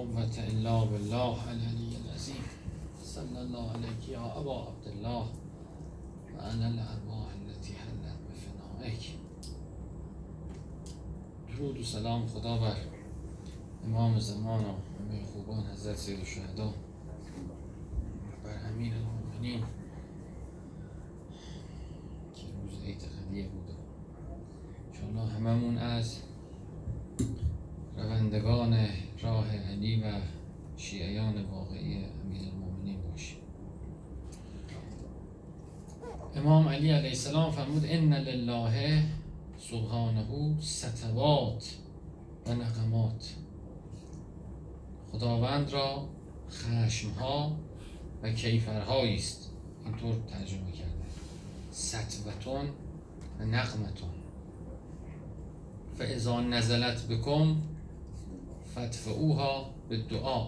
قوة الا بالله العلی العظیم صلی الله علیک یا أبا عبدالله و أنا الأرواح التي حلت بفنائک درود و سلام خدا بر امام زمان و همه خوبان حضرت سید الشهدا بر امیر المؤمنین. السلام فرمود ان لله سبحانه ستوات و نقمات. خداوند را خشمها و کیفرهایی است. اینطور ترجمه کرده. ستوتون و نقمتون. فاذا نزلت بکم فتفعوها به دعا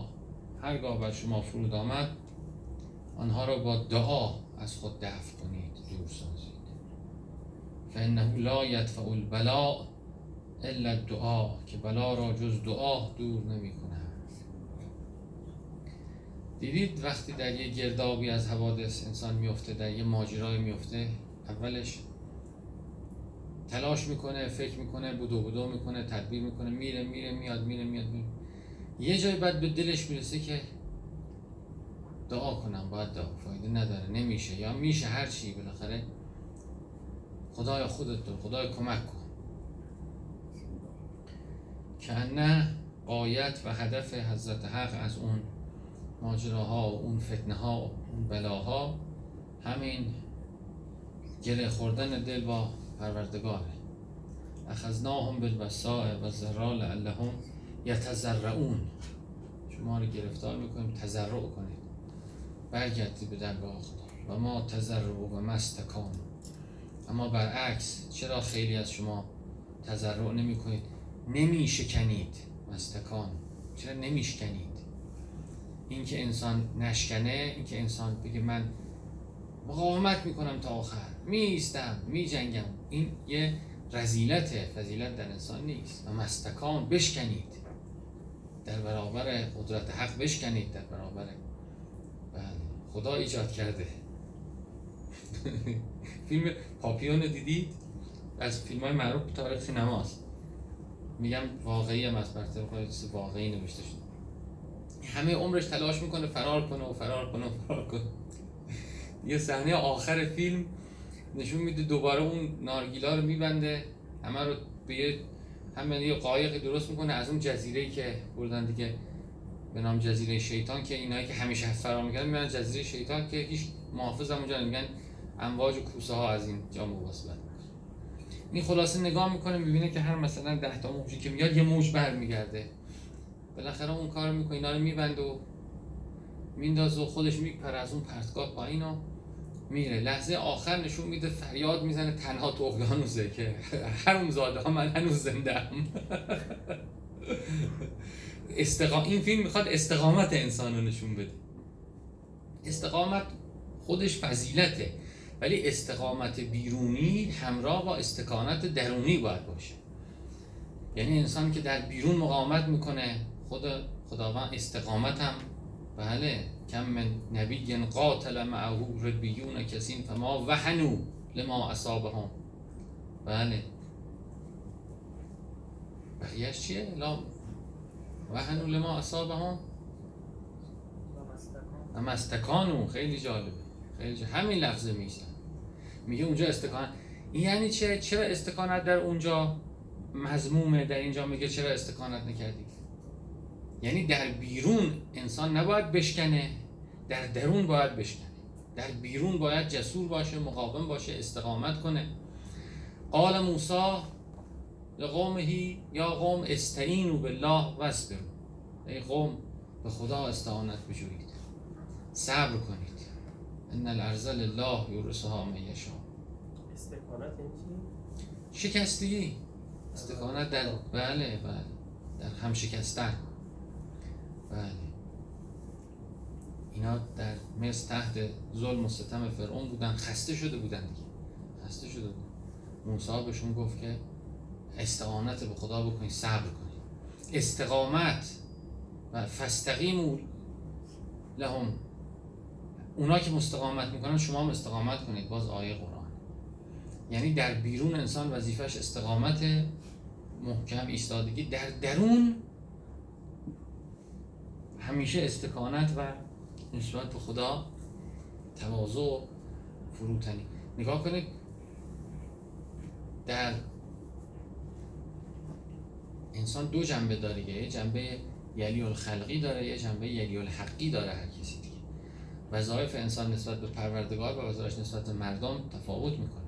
هرگاه بر شما فرود آمد آنها را با دعا از خود دفع کنید دور سازید. فانه لا یدفع البلاء الا الدعا که بلا را جز دعا دور نمی دیدید وقتی در یه گردابی از حوادث انسان میفته در یه ماجرای میفته اولش تلاش می‌کنه فکر می‌کنه بودو بودو می‌کنه تدبیر می‌کنه میره میره میاد میره میاد میره. یه جای بعد به دلش می‌رسه که دعا کنم باید دعا فایده نداره نمیشه. یا میشه هر چی بالاخره. خدای خودت تو خدای کمک کن. که نه قایت و هدف حضرت حق از اون ماجراها و اون فتنه ها و اون بلاها همین گره خوردن دل با پروردگاره. اخذناهم بالبساء و ذرا لعلهم یتزرعون شما رو گرفتار می‌کنیم تزرع کنید. برگردید به درگاه خدا. و ما تزرع و مستکان. اما برعکس چرا خیلی از شما تزرع نمی کنید نمی شکنید مستکان. چرا نمی شکنید این که انسان نشکنه این که انسان بگه من مقاومت می‌کنم تا آخر. میستم میجنگم. این یه رزیلت فضیلت در انسان نیست. و مستکان بشکنید. در برابر قدرت حق بشکنید در برابر بله خدا ایجاد کرده. فیلم پاپیون دیدید؟ از فیلم های معروف تاریخ سینماست. میگم واقعی هم از برطرف واقعی نوشته شده. همه عمرش تلاش می‌کنه فرار کنه و فرار کنه و فرار کنه. یه صحنه آخر فیلم نشون میده دوباره اون نارگیلا رو میبنده. همه رو به یه هم یه قایق درست می‌کنه. از اون جزیره که بردن دیگه به نام جزیره شیطان که اینایی که همیشه فرار می‌کنن میرن جزیره شیطان که هیچ محافظ هم اونجا میگن امواج و کوسه ها از این جا مواصلت این خلاصه نگاه می‌کنه می‌بینه که هر مثلا ده تا موجی که میاد یه موج برمیگرده. بالاخره اون کار می‌کنه اینا رو میبند و میندازه و خودش میپره از اون پرتگاه پایین و میره. لحظه آخر نشون میده فریاد می‌زنه تنها تو اقیانوسه که هر زاده ها من هنوز زنده هم. این فیلم می‌خواد استقامت انسان رو نشون بده. استقامت خودش فضیلته. ولی استقامت بیرونی همراه با استقامت درونی باید باشه. یعنی انسان که در بیرون مقاومت می‌کنه خود خداوند استقامت هم بله کم من نبی قاتل معه ربیون کسین فما وحنو لما اصابهم. بله. بقیهش چیه؟ لا وحنو لما اصابهم. اما استکانو خیلی جالبه. خیلی جالبه. همین لفظه میشن میگه اونجا استکان این یعنی چه؟ چرا استکانت در اونجا مضمومه؟ در اینجا میگه چرا استکانت نکردی؟ یعنی در بیرون انسان نباید بشکنه در درون باید بشکنه. در بیرون باید جسور باشه مقاوم باشه استقامت کنه. قال موسی لقومه یا قوم استعینوا بالله واصبروا ای قوم به خدا استعانت بجویید. صبر کنید. ان الارض لله یورثها من یشاء. استقامت شکستگی استقامت در بله بله. در هم شکستن بله. اینا در مصر تحت ظلم و ستم فرعون بودن. خسته شده بودن دیگه. خسته شده بودن. موسی بهشون گفت که استقامت به خدا بکنید صبر کنید استقامت و فستقیم لهم اونا که مستقامت می‌کنن شما هم استقامت کنید باز آیه قرآن. یعنی در بیرون انسان وظیفش استقامت محکم ایستادگی. در درون همیشه استکانت و نسبت به خدا تواضع فروتنی. نگاه کنید در انسان دو جنبه داره. یه جنبه یلی الخلقی داره یه جنبه یلی الحقی داره هر کسی. وظایف انسان نسبت به پروردگار و وظایف نسبت به مردم تفاوت می‌کنه.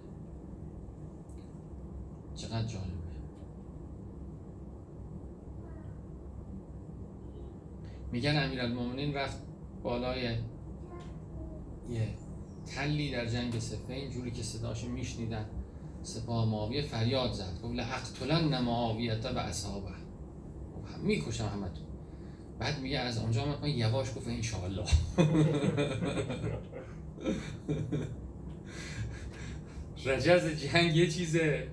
چقدر جالبه. میگن امیرالمومنین رفت بالای یه تلی در جنگ سفین جوری که صداشو میشنیدن. سپاه معاویه فریاد زد. گفت لاقتلن معاویه و اصحابه. می‌کشم همه تو بعد میگه از اونجا من یواش گفت انشاءالله. رجز جنگ یه چیزه.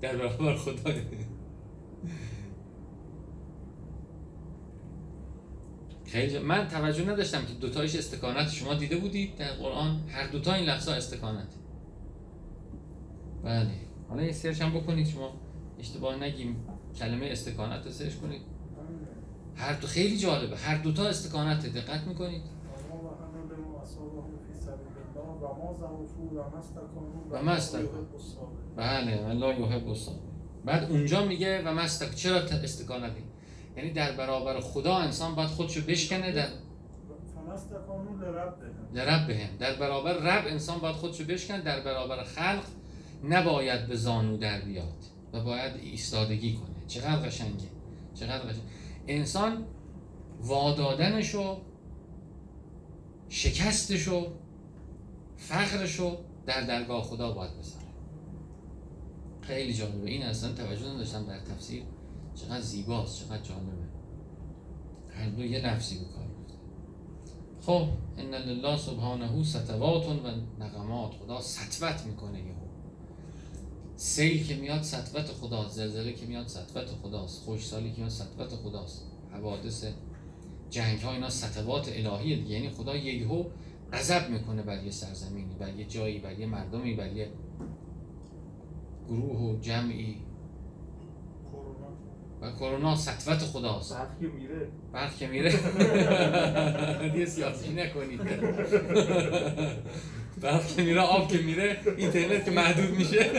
در برابر خدا. خیلی من توجه نداشتم که دوتایش استکانت شما دیده بودید در قرآن؟ هر دوتا این لفظ استکانت. بله. حالا یه سرچ هم بکنید شما اشتباه نگیم. کلمه استکانت رو سرچ کنید. هر دو خیلی جالبه. هر دوتا استکانت دقت می‌کنید. و مستکن بله الله یحب بعد اونجا میگه و مستک چرا استکانتی یعنی در برابر خدا انسان باید خودشو بشکنه در لرب بهم. در برابر رب انسان باید خودشو بشکن در برابر خلق نباید به زانو در بیاد و باید ایستادگی کنه. چقدر قشنگه. چقدر قشنگه. انسان وادادنشو شکستشو فقرشو در درگاه خدا باید بذاره. خیلی جالبه. این اصلا توجه نداشتم در تفسیر چقدر زیباست چقدر جالبه. هر دو یه نفسی به خب ان لله سبحانه و نقمات خدا سطوت می‌کنه یهو. سیل که میاد سطوت خداست زلزله که میاد سطوت خداست خوشسالی که میاد سطوت خداست. حوادث جنگ ها اینا سطوات الهیه دیگه. یعنی خدا یهو غضب می‌کنه بر یه سرزمینی بر یه جایی بر یه مردمی بر یه گروه و جمعی. و کرونا سطوت خداست. برق که میره. برق که میره. یه سیاسی نکنید. برق که میره آب که میره اینترنت که محدود میشه.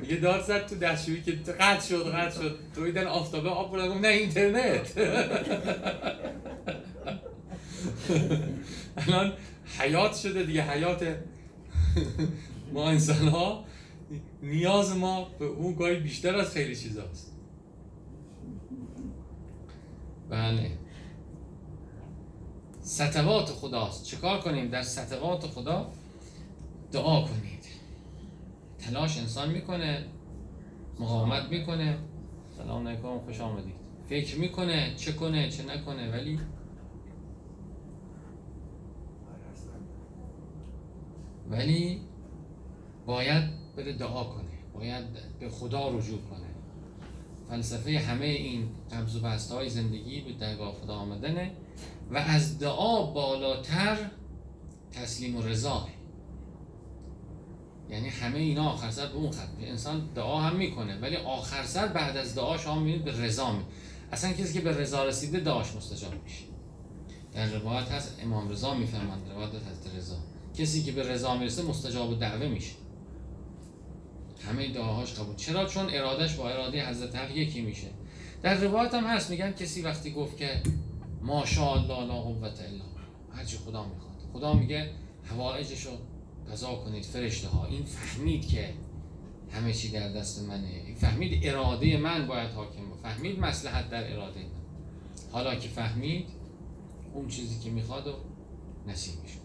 میگه داد زد تو دستشویی که قطع شد قطع شد. دویدن آفتابه آب بردن نه اینترنت. الان حیات شده دیگه حیات ما انسان ها نیاز ما به اون گاهی بیشتر از خیلی چیزاست. بله. ستوات خداست چکار کنیم؟ در ستوات خدا دعا کنید. تلاش انسان می‌کنه مقاومت می‌کنه. سلام علیکم خوش آمدید. فکر می‌کنه چه کنه چه نکنه ولی ولی باید بره دعا کنه. باید به خدا رجوع کنه. فلسفه همه این قبض و های زندگی به درگاه خدا آمدنه. و از دعا بالاتر تسلیم و رضا. یعنی همه اینا آخر سر به اون خط. انسان دعا هم می‌کنه ولی آخر سر بعد از دعا شما می‌بینید به رضا می اصلا کسی که به رضا رسیده دعاش مستجاب میشه. در روایت هست امام رضا می‌فهمند روایت هست رضا. کسی که به رضا می‌رسه مستجاب دعوه میشه. همه دعاهاش قبول. چرا؟ چون ارادش با اراده حضرت حق یکی میشه. در روایت هم هست میگن کسی وقتی گفت که ماشاءالله لا قوت الا هرچی خدا می‌خواد. خدا میگه حوائجشو قضا کنید فرشته ها این فهمید که همه چی در دست منه. این فهمید اراده من باید حاکم با فهمید مسلحت در اراده من. حالا که فهمید اون چیزی که می‌خواد و نصیبش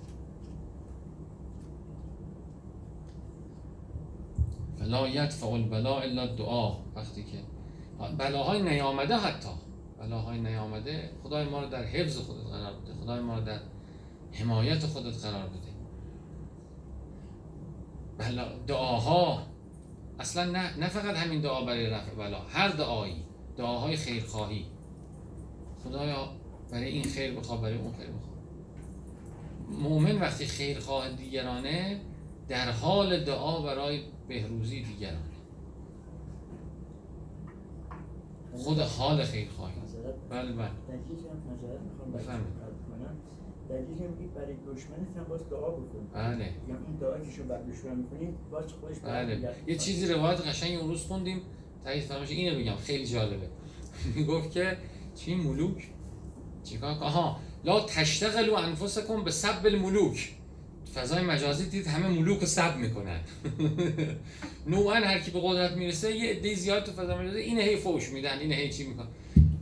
فلا یدفع البلا الا دعا وقتی که بلاهای نیامده حتی. بلاهای نیامده خدای ما رو در حفظ خودت قرار بده. خدای ما رو در حمایت خودت قرار بده. بلا دعاها اصلا نه, نه فقط همین دعا برای رفع بلا هر دعایی دعاهای خیرخواهی. خدایا برای این خیر بخواه برای اون خیر بخواه. مؤمن وقتی خیر خواه دیگرانه در حال دعا برای بهروزی دیگرانه. خود حال خیر بله بله. بفرمایید. دلیل میگید برای دشمنت هم باز دعا بکن بله. یا این دعایی که شما بر دشمن می‌کنید باز خودش بله. یه چیزی روایت قشنگ اون روز خوندیم. تایید فرمایش اینو بگم خیلی جالبه. می‌گفت که چی؟ ملوک؟ چیکار آها. لا تشتغلوا انفسکم به سب الملوک. فضای مجازی دید همه ملوک رو سب می‌کنن. نوعا هر کی به قدرت می‌رسه یه عده زیاد تو فضای مجازی اینه هی فوش میدن اینه هی چی میکن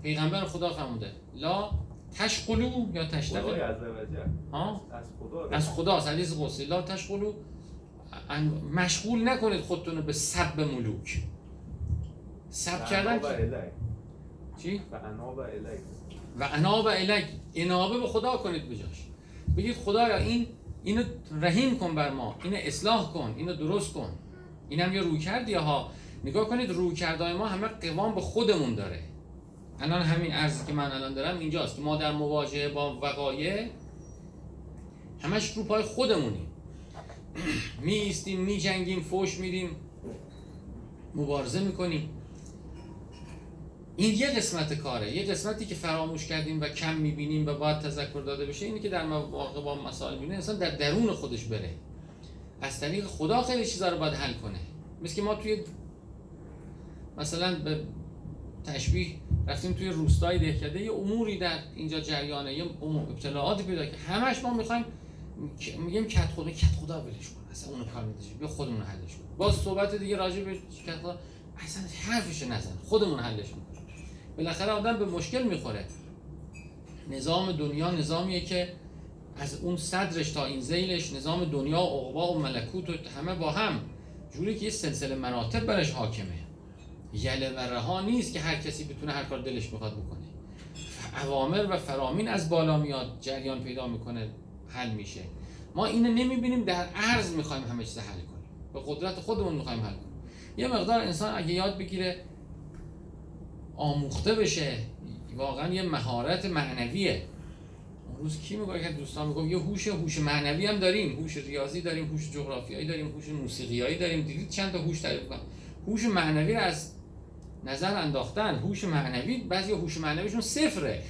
پیغمبر خدا فرموده. لا تشقلو یا تشتغل؟ ها؟ از خدا از خدا حدیث قدسی. لا تشقلو مشغول نکنید خودتون رو به سب ملوک. سب کردن چی؟ و انا و الیک. و انا و الیک. انابه به خدا کنید بجاش بگید خدایا این اینو رحیم کن بر ما. اینو اصلاح کن. اینو درست کن. اینم یه روی کردی ها. نگاه کنید روی کردای ما همه قوام به خودمون داره. الان همین ارزی که من الان دارم اینجاست. ما در مواجهه با وقایع همش رو پای خودمونیم. می ایستیم می جنگیم فوش میدیم مبارزه می‌کنیم. این یه قسمت کاره. یه قسمتی که فراموش کردیم و کم می‌بینیم و باید تذکر داده بشه اینه که در مواقع با مسائل می‌بینه انسان در درون خودش بره. از طریق خدا خیلی چیزا رو باید حل کنه. مثل که ما توی مثلا به تشبیه رفتیم توی روستای دهکده. یه اموری در اینجا جریانه یه ابتلاعاتی پیدا که همش ما می‌خوایم میگیم کت خدا کت خدا ولش کن. اصلا اونو کار میدهش بیا خودمون حلش کن باز صحبت دیگه راجع به کت خدا اصلا حرفش نزن. خودمون حلش می‌کنیم بالاخره آدم به مشکل می‌خوره. نظام دنیا نظامیه که از اون صدرش تا این زیلش نظام دنیا عقبا و ملکوت و همه با هم. جوری که یه سلسله مراتب برش حاکمه. یله و رها نیست که هر کسی بتونه هر کار دلش می‌خواد بکنه. اوامر و فرامین از بالا میاد جریان پیدا می‌کنه حل میشه. ما اینو نمی‌بینیم در عرض می‌خوایم همه چیز حل کنیم. به قدرت خودمون می‌خوایم حل کنیم. یه مقدار انسان اگه یاد بگیره آموخته بشه واقعا یه مهارت معنویه. اون روز کی میگه که دوستان میگم یه هوش هوش معنوی هم داریم. هوش ریاضی داریم هوش جغرافیایی داریم هوش موسیقیایی داریم. دیدید چند تا هوش تعریف هوش معنوی از نظر انداختن هوش معنوی بعضی هوش معنویشون صفره.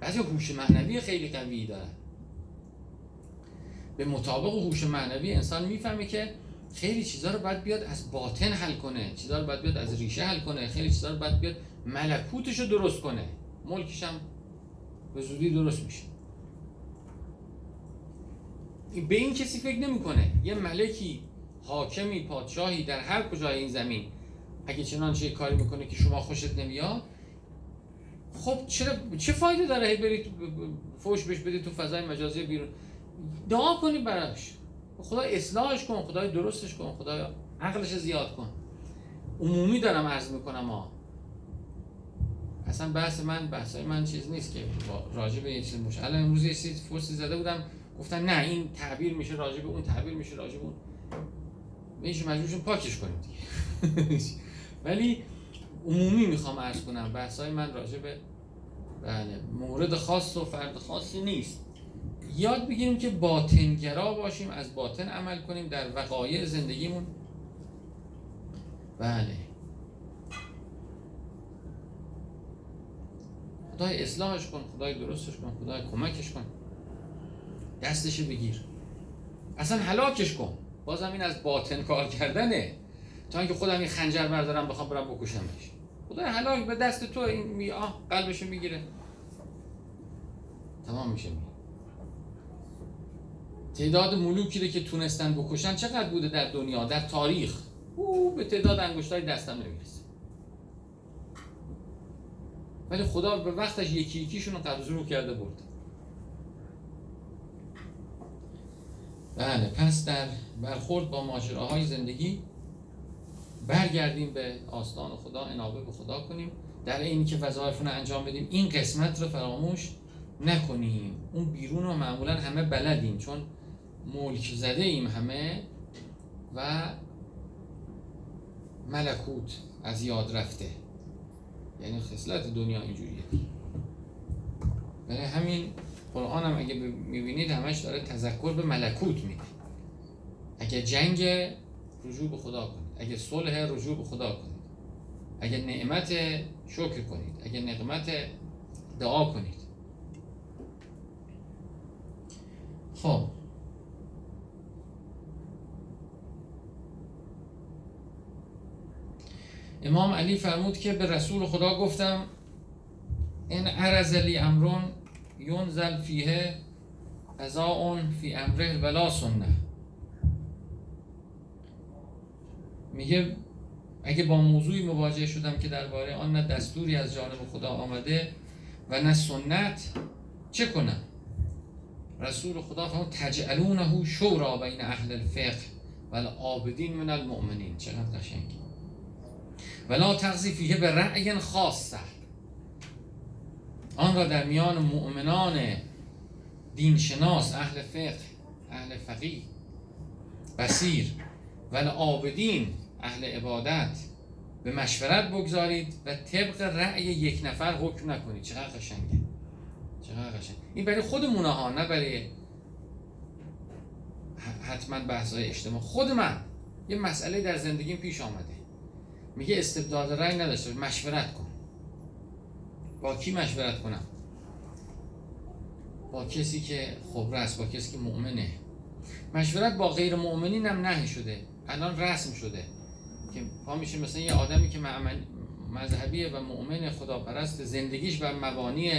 بعضی هوش معنوی خیلی قوی دارن. به مطابق هوش معنوی انسان می‌فهمه که خیلی چیزا رو باید بیاد از باطن حل کنه چیزا رو باید بیاد از ریشه حل کنه خیلی چیزا رو باید بیاد ملکوتش رو درست کنه. ملکش هم به زودی درست میشه. به این کسی فکر نمی‌کنه. یه ملکی حاکمی پادشاهی در هر کجای این زمین اگه چنانچه کاری می‌کنه که شما خوشت نمیاد خب چرا چه فایده داره؟ هی برید فوش بهش بدید تو فضای مجازی بیرون. دعا کنی براش. خدا اصلاحش کن خدای درستش کن خدا عقلش زیاد کن. عمومی دارم عرض می‌کنم ها اصلا بحث من بحث من چیز نیست که راجع به چیز مش الان امروز یه چیز فرصی زده بودم گفتن نه این تعبیر میشه راجع به اون تعبیر میشه راجع به اون. میشه مجبورشون پاکش کنیم دیگه. ولی عمومی می‌خوام عرض کنم بحثای من راجع به بله مورد خاص و فرد خاصی نیست. یاد بگیریم که باطنگرا باشیم از باطن عمل کنیم در وقایع زندگیمون. بله. خدای اصلاحش کن خدای درستش کن خدای کمکش کن. دستش بگیر. اصلا هلاکش کن. بازم این از باطن کار کردنه. تا اینکه خودم این خنجر بردارم بخوام برم بکشمش. خدای هلاک به دست تو این می آه قلبشو می‌گیره. تمام میشه. می تعداد ملوکی که تونستن بکشن چقدر بوده در دنیا در تاریخ؟ او به تعداد انگشتای دستم نمی‌رسه. ولی خدا به وقتش یکی یکیشون رو قبض رو کرده برد. بله پس در برخورد با ماجراهای زندگی برگردیم به آستان خدا انابه به خدا کنیم. در اینی که وظایف انجام بدیم این قسمت رو فراموش نکنیم. اون بیرون رو معمولا همه بلدیم چون ملک زده ایم همه و ملکوت از یاد رفته. یعنی خصلت دنیا اینجوریه. برای همین قرآن هم اگه می‌بینید همش داره تذکر به ملکوت میده. اگه جنگ رجوع به خدا کنید اگه صلح رجوع به خدا کنید اگه نعمت شکر کنید اگه نعمت دعا کنید. خب. امام علی فرمود که به رسول خدا گفتم این عرض لی امرون ینزل فیه اون فی امره ولا سنه میگه اگه با موضوعی مواجه شدم که درباره آن نه دستوری از جانب خدا آمده و نه سنت چه کنم؟ رسول خدا فرمود تجعلونه شورا بین اهل الفقه و العابدین من المؤمنین. چقدر قشنگی ولا تغذی فیه به رأی خاصه آن را در میان مؤمنان دینشناس اهل فقه اهل فقیه بسیر و عابدین اهل عبادت. به مشورت بگذارید و طبق رأی یک نفر حکم نکنید. چقدر قشنگه. چقدر قشنگ. این برای خودمونه ها نه برای حتما بحثای اجتماع. خود من یه مسئله در زندگیم پیش آمده. میگه استبداد رأی نداشته مشورت کن. با کی مشورت کنم؟ با کسی که خبره است با کسی که مؤمنه. مشورت با غیر مؤمنین هم نهی شده. الان رسم شده. که پا میشه مثلا یه آدمی که مذهبیه و مؤمن خداپرست زندگیش بر مبانی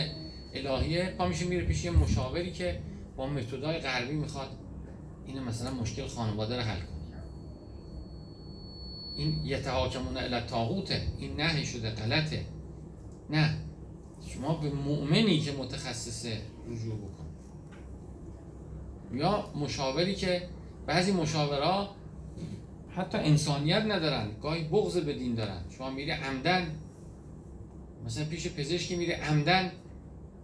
الهیه پا میشه میره پیش یه مشاوری که با متدای غربی می‌خواد اینو مثلا مشکل خانواده رو حل کنه. این یتحاکمون الی تاغوته این نهی شده غلطه. نه شما به مؤمنی که متخصص رجوع بکن. یا مشاوری که بعضی مشاورا حتی انسانیت ندارن گاهی بغض به دین دارن. شما میری عمدن مثلا پیش پزشکی میره عمدن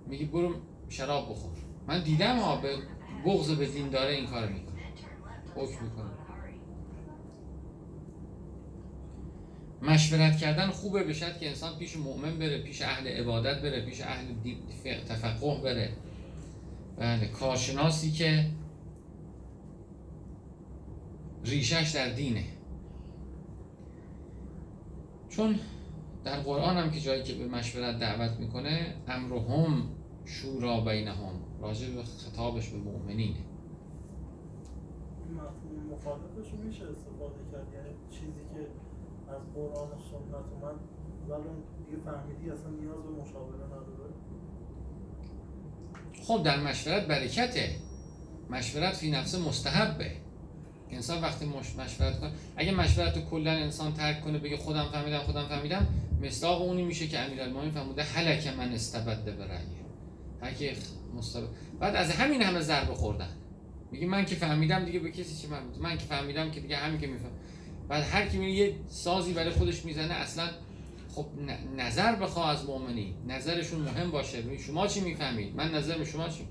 میگی برو شراب بخور. من دیدم ها به بغض به دین داره این کار می‌کنه. حکم می‌کنه. مشورت کردن خوبه بشد که انسان پیش مؤمن بره پیش اهل عبادت بره پیش اهل تفقه بره. بله کارشناسی که ریشش در دینه. چون در قرآن هم که جایی که به مشورت دعوت می‌کنه امرهم شورا بینهم. راجع به خطابش به مؤمنینه. مخالفش میشه استفاده کرد. یعنی چیزی که از قرآن و سنت اومد ولی دیگه فهمیدی اصلا نیاز به مشاوره نداره. خب در مشورت برکته. مشورت فی نفس مستحبه. انسان وقتی مش... مشورت کنه اگه مشورت رو کلا انسان ترک کنه بگه خودم فهمیدم خودم فهمیدم مصداق اونی میشه که امیرالمومنین فرموده هلک من استبد به رأیه. هر مستبد بعد از همین همه ضربه خوردن. میگه من که فهمیدم دیگه به کسی چی من من که فهمیدم که دیگه همین که میفهم بعد هر کی یه سازی برای خودش می‌زنه اصلا خب نظر بخواه از مؤمنی نظرشون مهم باشه. شما چی می‌فهمید؟ من نظر شما چی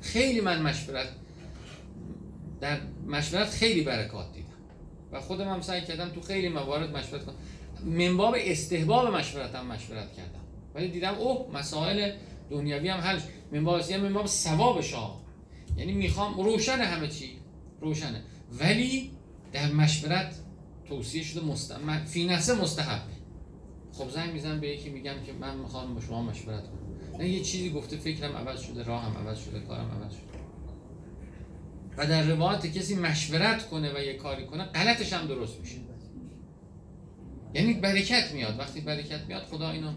خیلی من مشورت در مشورت خیلی برکات دیدم. و خودم هم سعی کردم تو خیلی موارد مشورت کنم. منباب استحباب مشورت هم مشورت کردم. ولی دیدم اوه مسائل دنیوی هم حل منباب یعنی منباب ثواب شاه. یعنی می‌خوام روشن همه چی. روشنه. ولی در مشورت توصیه شده مست... فی نفسه مستحبه خب زنگ می‌زنم به یکی میگم که من می‌خوام با شما مشورت کنم. یه چیزی گفته فکرم عوض شده راهم عوض شده کارم عوض شده. و در روایت کسی مشورت کنه و یه کاری کنه غلطش هم درست میشه. یعنی برکت میاد. وقتی برکت میاد خدا اینو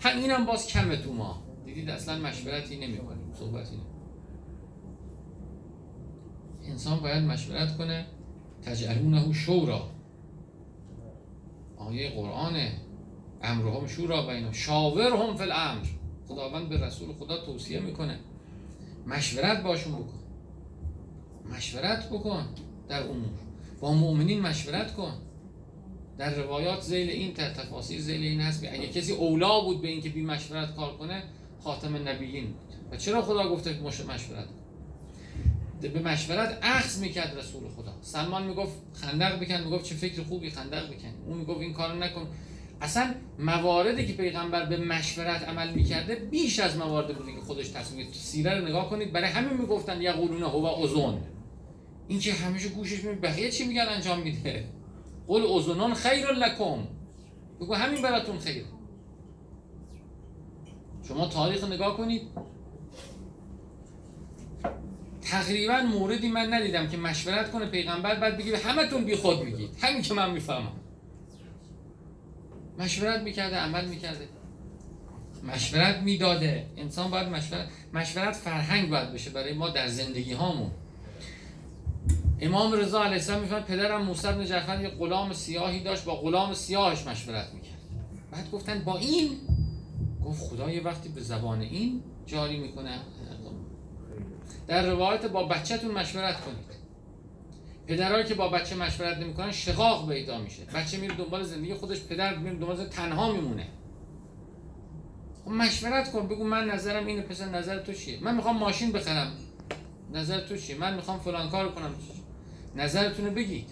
هم اینم باز کمه تو ما. دیدید اصلا مشورتی نمی کنیم صحبتی نمی انسان باید مشورت کنه. تجعلونه شورا. آیه قرآنه امرهم شورا بین شاورهم فی الامر. خداوند به رسول خدا توصیه می‌کنه. مشورت باشون بکن. مشورت بکن در امور. با مؤمنین مشورت کن. در روایات زیل این تفاصیل زیل این هست اگه کسی اولا بود به اینکه بی مشورت کار کنه خاتم نبیین بود. و چرا خدا گفته مشورت به مشورت اخذ می‌کرد رسول خدا. سلمان می‌گفت خندق بکن می‌گفت چه فکر خوبی خندق بکن اون می‌گفت این کارو نکن. اصلا مواردی که پیغمبر به مشورت عمل می‌کرده بیش از مواردی بوده که خودش تصمیم گرفت. سیره رو نگاه کنید برای همین می‌گفتن یقولون هو اوزون. این که همیشه گوشش می بقیه چی میگن انجام میده؟ قول اوزونان خیر لکم. بگو همین براتون خیر. شما تاریخ نگاه کنید. تقریبا موردی من ندیدم که مشورت کنه پیغمبر بعد بگه همتون بی خود میگید. همین که من می‌فهمم. مشورت می‌کرده عمل می‌کرده. مشورت می‌داده. انسان باید مشورت مشورت فرهنگ باید بشه برای ما در زندگی هامون امام رضا علیه السلام می‌فهمد پدرم موسی بن جعفر یه غلام سیاهی داشت با غلام سیاهش مشورت می‌کرد. بعد گفتن با این؟ گفت خدا یه وقتی به زبان این جاری می‌کنه. در روایت با بچهتون مشورت کنید. پدرهایی که با بچه مشورت نمی‌کنن شقاق پیدا میشه. بچه میره دنبال زندگی خودش پدر میره دنبال تنها میمونه. خب مشورت کن بگو من نظرم اینه پسر نظر تو چیه؟ من می‌خوام ماشین بخرم. نظر تو چیه؟ من می‌خوام فلان کار کنم. نظرتون رو بگید.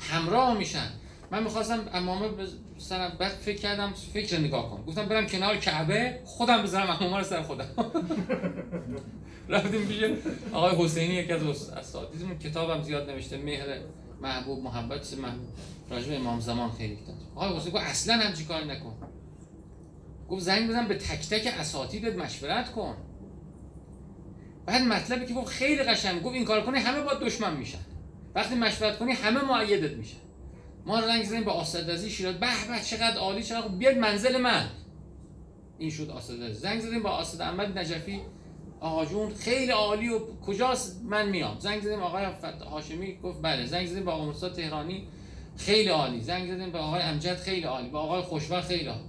همراه میشن. من می‌خواستم امامه سرم بعد فکر کردم فکر نگاه کن. گفتم برم کنار کعبه خودم بزنم امامه رو سر خودم. رفتیم پیش آقای حسینی یکی از اساتیدمون کتابم زیاد نوشته مهر محبوب محبت سه محبوب راجب امام زمان خیلی کتاب آقای حسینی گفت اصلا همچی کاری نکن. گفت زنگ بزن به تک تک اساتیدت مشورت کن. بعد مطلبی که گفت خیلی قشنگ گفت این کار کنی همه با دشمن میشن. وقتی مشورت کنی همه معیدت میشن. ما رنگ زدیم به آسدازی شیراز به به چقدر عالی چقدر بیاد منزل من. این شد آسدازی. زنگ زدیم با آسد احمد نجفی. آقا جون خیلی عالی و کجاست؟ من میام. زنگ زدیم آقای هاشمی. گفت بله. زنگ زدیم با آقا موسی تهرانی. خیلی عالی. زنگ زدیم به آقای امجد. خیلی عالی. با آقای خوشبخت. خیلی عالی.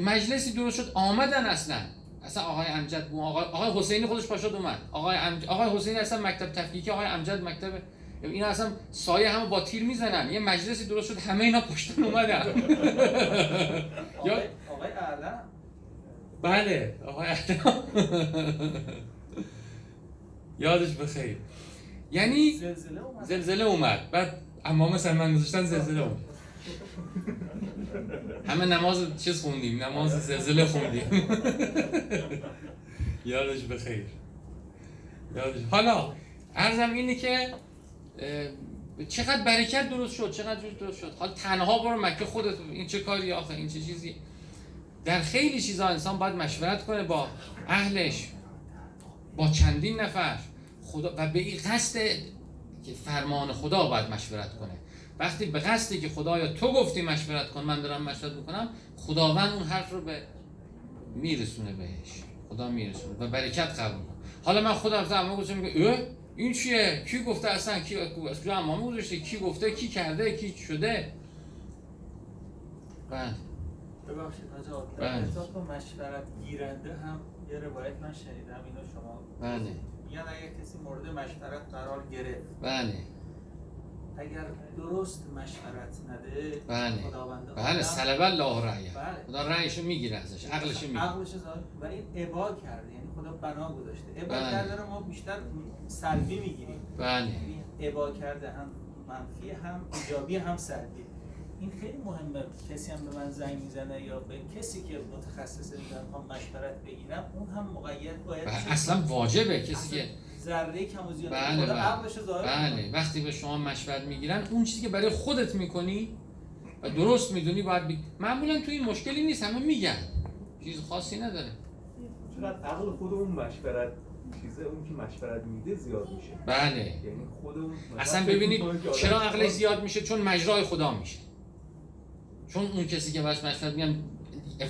مجلسی درست شد. آمدن اصلا. اصلا آقای امجد آقای, آقای حسینی خودش پاشد اومد. آقای امجد آقای حسینی اصلا مکتب تفکیکی. آقای امجد مکتب اینا اصلا سایه همه با تیر می‌زنن. یه مجلسی درست شد همه اینا پشتن اومدن. آقای آقای اعلم بله آقای اعلم یادش بخیر یعنی زلزله اومد. زلزله اومد. بعد امام سلمان گذاشتن زلزله اومد. همه نماز چیز خوندیم نماز زلزله خوندیم. یادش بخیر یادش. حالا عرضم اینه که چقدر برکت درست شد چقدر درست شد. حالا تنها برو مکه خودت این چه کاری آخه این چه چیزی. در خیلی چیزا انسان باید مشورت کنه با اهلش با چندین نفر. خدا و به این قصد که فرمان خدا باید مشورت کنه. وقتی به قصدی که خدایا تو گفتی مشورت کن من دارم مشورت می‌کنم خداوند اون حرف رو به میرسونه بهش. خدا میرسونه و برکت قبول حالا من خودم زمان گفتم میگه این چیه؟ کی گفته اصلا کی از کجا امامه گذاشته کی گفته؟ کی کرده؟ کی شده؟ بله. ببخشید حاج بله. مشورت گیرنده هم یه روایت من شنیدم اینو شما بله. میگن اگه کسی مورد مشورت قرار گرفت. بله. اگر درست مشورت نده بله. خداوند بله سلب الله رأیه بله. خدا رأیشو می‌گیره ازش عقلشو می‌گیره. عقلش زاد ولی ابا کرده. یعنی خدا بنا گذاشته. ابا بله. کرده رو ما بیشتر سلبی می‌گیریم. بله. یعنی ابا کرده هم منفی هم ایجابی هم سلبی. این خیلی مهمه. کسی هم به من زنگ می‌زنه یا به کسی که متخصص میگن هم مشورت بگیرم اون هم مقید باید بله. اصلا واجبه. کسی که ذره کم و زیاد. بله بله. بله. وقتی به شما مشورت می‌گیرن اون چیزی که برای خودت می‌کنی و درست می‌دونی باید بگی معمولا تو این مشکلی نیست همه میگن. چیز خاصی نداره. چقدر عقل خود اون مشورت چیزه اون که مشورت میده زیاد میشه. بله. یعنی خود اون اصلا ببینید چرا عقلش زیاد میشه؟ چون مجرای خدا میشه. چون اون کسی که باش مشورت میگن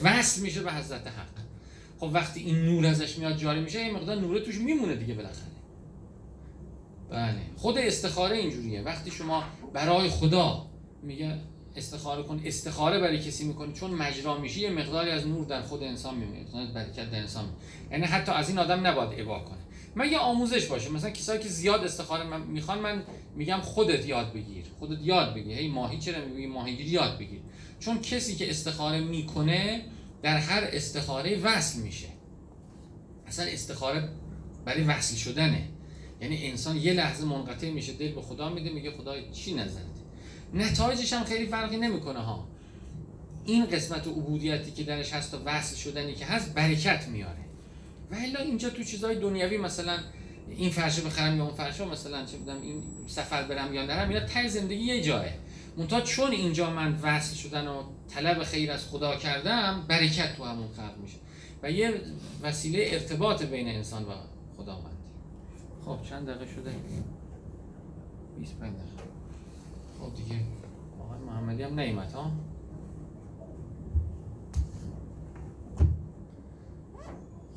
وصل میشه به حضرت حق. خب وقتی این نور ازش میاد جاری میشه این مقدار نور توش میمونه دیگه بالاخره. بله. خود استخاره اینجوریه. وقتی شما برای خدا میگه استخاره کن استخاره برای کسی می‌کنی چون مجرا میشه یه مقداری از نور در خود انسان میمونه برکت در انسان. یعنی حتی از این آدم نباید ابا کنه من یه آموزش باشه مثلا کسایی که زیاد استخاره من می‌خوان من میگم خودت یاد بگیر خودت یاد بگیر. هی ماهی چرا میگی؟ ماهیگیری یاد بگیر. چون کسی که استخاره می‌کنه در هر استخاره وصل میشه. اصلا استخاره برای وصل شدنه. یعنی انسان یه لحظه منقطع میشه دل به خدا میده میگه خدا چی نظرت؟ نتایجش هم خیلی فرقی نمی‌کنه ها. این قسمت عبودیتی که درش هست و وصل شدنی که هست برکت میاره. و الا اینجا تو چیزهای دنیوی مثلا این فرشه بخرم یا اون فرشه مثلا چه بدم این سفر برم یا نرم اینا ته زندگی یه جایه منتها چون اینجا من وصل شدن و طلب خیر از خدا کردم برکت تو همون خلق میشه. و یه وسیله ارتباط بین انسان و خداوند. خب چند دقیقه شده؟ 25 دقیقه. خب دیگه. آقای محمدی هم نیمت ها؟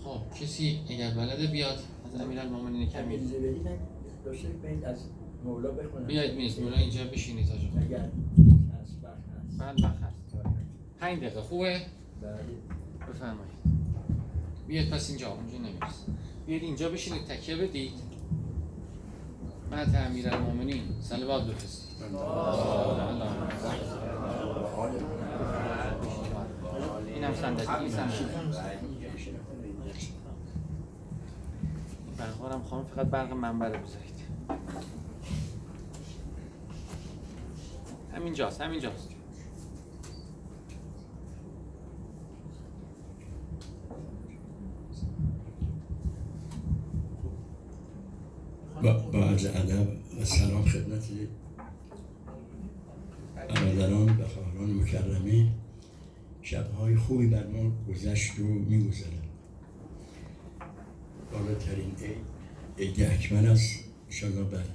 خب کسی اگر بلده بیاد از کمی. من داشته برید از مولا بخونم. بیاید میز مولا اینجا بشینید تا جا. اگر هست وقت هست. پنج دقیقه خوبه؟ بله. بفرمایید. بیاید پس اینجا اونجا نمیرس بیاید اینجا بشینید تکیه بدید. بعد امیرالمومنین صلوات بفرستید. اینم برقارم خواهم فقط برق منبع رو بذارید. همینجاست همینجاست. با, با عرض ادب و سلام خدمت خوبی بر ما گذشت و میگذرد. بالاترین عید عید اکمل است. انشاءالله بر